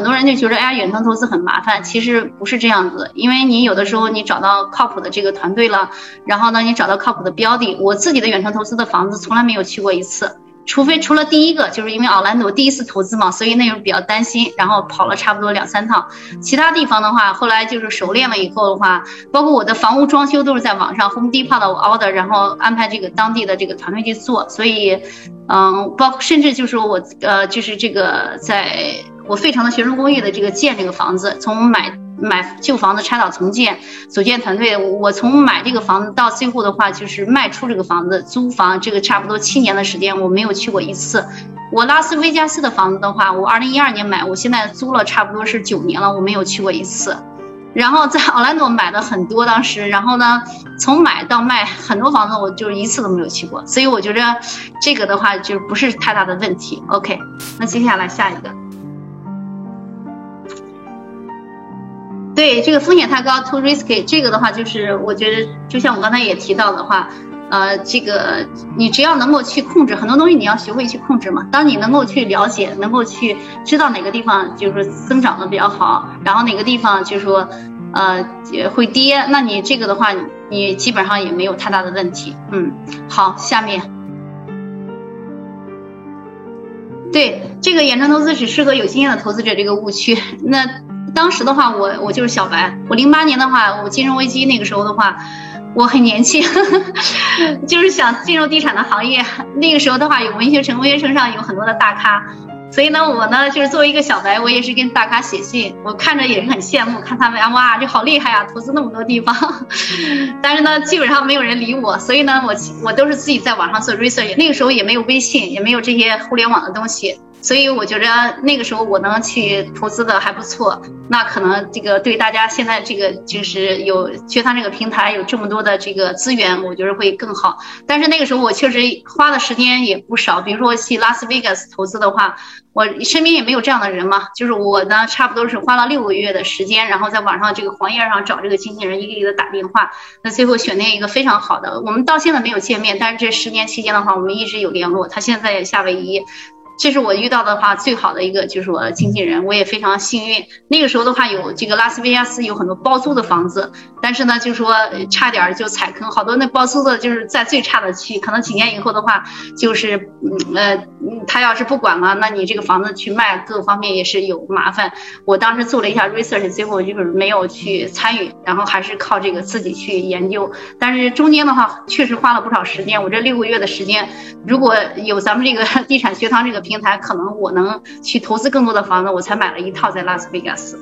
很多人就觉得哎，远程投资很麻烦，其实不是这样子，因为你有的时候你找到靠谱的这个团队了，然后呢，你找到靠谱的标的，我自己的远程投资的房子从来没有去过一次。除非除了第一个，就是因为奥兰多第一次投资嘛，所以那时候比较担心，然后跑了差不多两三趟。其他地方的话，后来就是熟练了以后的话，包括我的房屋装修都是在网上 Home Depot order，然后安排这个当地的这个团队去做。所以，嗯，包甚至就是我呃，就是这个在我费城的学生公寓的这个建这个房子，从买。买旧房子拆倒重建，组建团队。我从买这个房子到最后的话，就是卖出这个房子租房，这个差不多七年的时间，我没有去过一次。我拉斯维加斯的房子的话，我二零一二年买，我现在租了差不多是九年了，我没有去过一次。然后在奥兰多买的很多，当时，然后呢，从买到卖很多房子，我就一次都没有去过。所以我觉得这个的话就不是太大的问题。OK，那接下来下一个。对这个风险太高，too risky。这个的话，就是我觉得，就像我刚才也提到的话，呃，这个你只要能够去控制很多东西，你要学会去控制嘛。当你能够去了解，能够去知道哪个地方就是增长的比较好，然后哪个地方就是说，呃，会跌，那你这个的话，你基本上也没有太大的问题。嗯，好，下面，对这个远程投资只适合有经验的投资者，这个误区，那。当时的话，我我就是小白。我零八年的话，我金融危机那个时候的话，我很年轻，就是想进入地产的行业。那个时候的话，有文学城，文学城上有很多的大咖，所以呢，我呢就是作为一个小白，我也是跟大咖写信，我看着也是很羡慕，看他们哇，这好厉害啊，投资那么多地方。但是呢，基本上没有人理我，所以呢，我我都是自己在网上做 research。那个时候也没有微信，也没有这些互联网的东西。所以我觉得那个时候我能去投资的还不错，那可能这个对大家现在这个就是有学堂这个平台有这么多的这个资源，我觉得会更好。但是那个时候我确实花的时间也不少，比如说去拉斯维加斯投资的话，我身边也没有这样的人嘛，就是我呢差不多是花了六个月的时间，然后在网上这个黄页上找这个经纪人，一个一个打电话，那最后选定一个非常好的。我们到现在没有见面，但是这十年期间的话，我们一直有联络。他现在夏威夷。这是我遇到的话最好的一个，就是我的经纪人，我也非常幸运。那个时候的话，有这个拉斯维加斯有很多包租的房子，但是呢，就说差点就踩坑，好多那包租的就是在最差的区，可能几年以后的话，就是嗯呃，他要是不管了，那你这个房子去卖，各个方面也是有麻烦。我当时做了一下 research，最后就是没有去参与，然后还是靠这个自己去研究。但是中间的话，确实花了不少时间。我这六个月的时间，如果有咱们这个地产学堂这个。平台可能我能去投资更多的房子，我才买了一套在拉斯维加斯。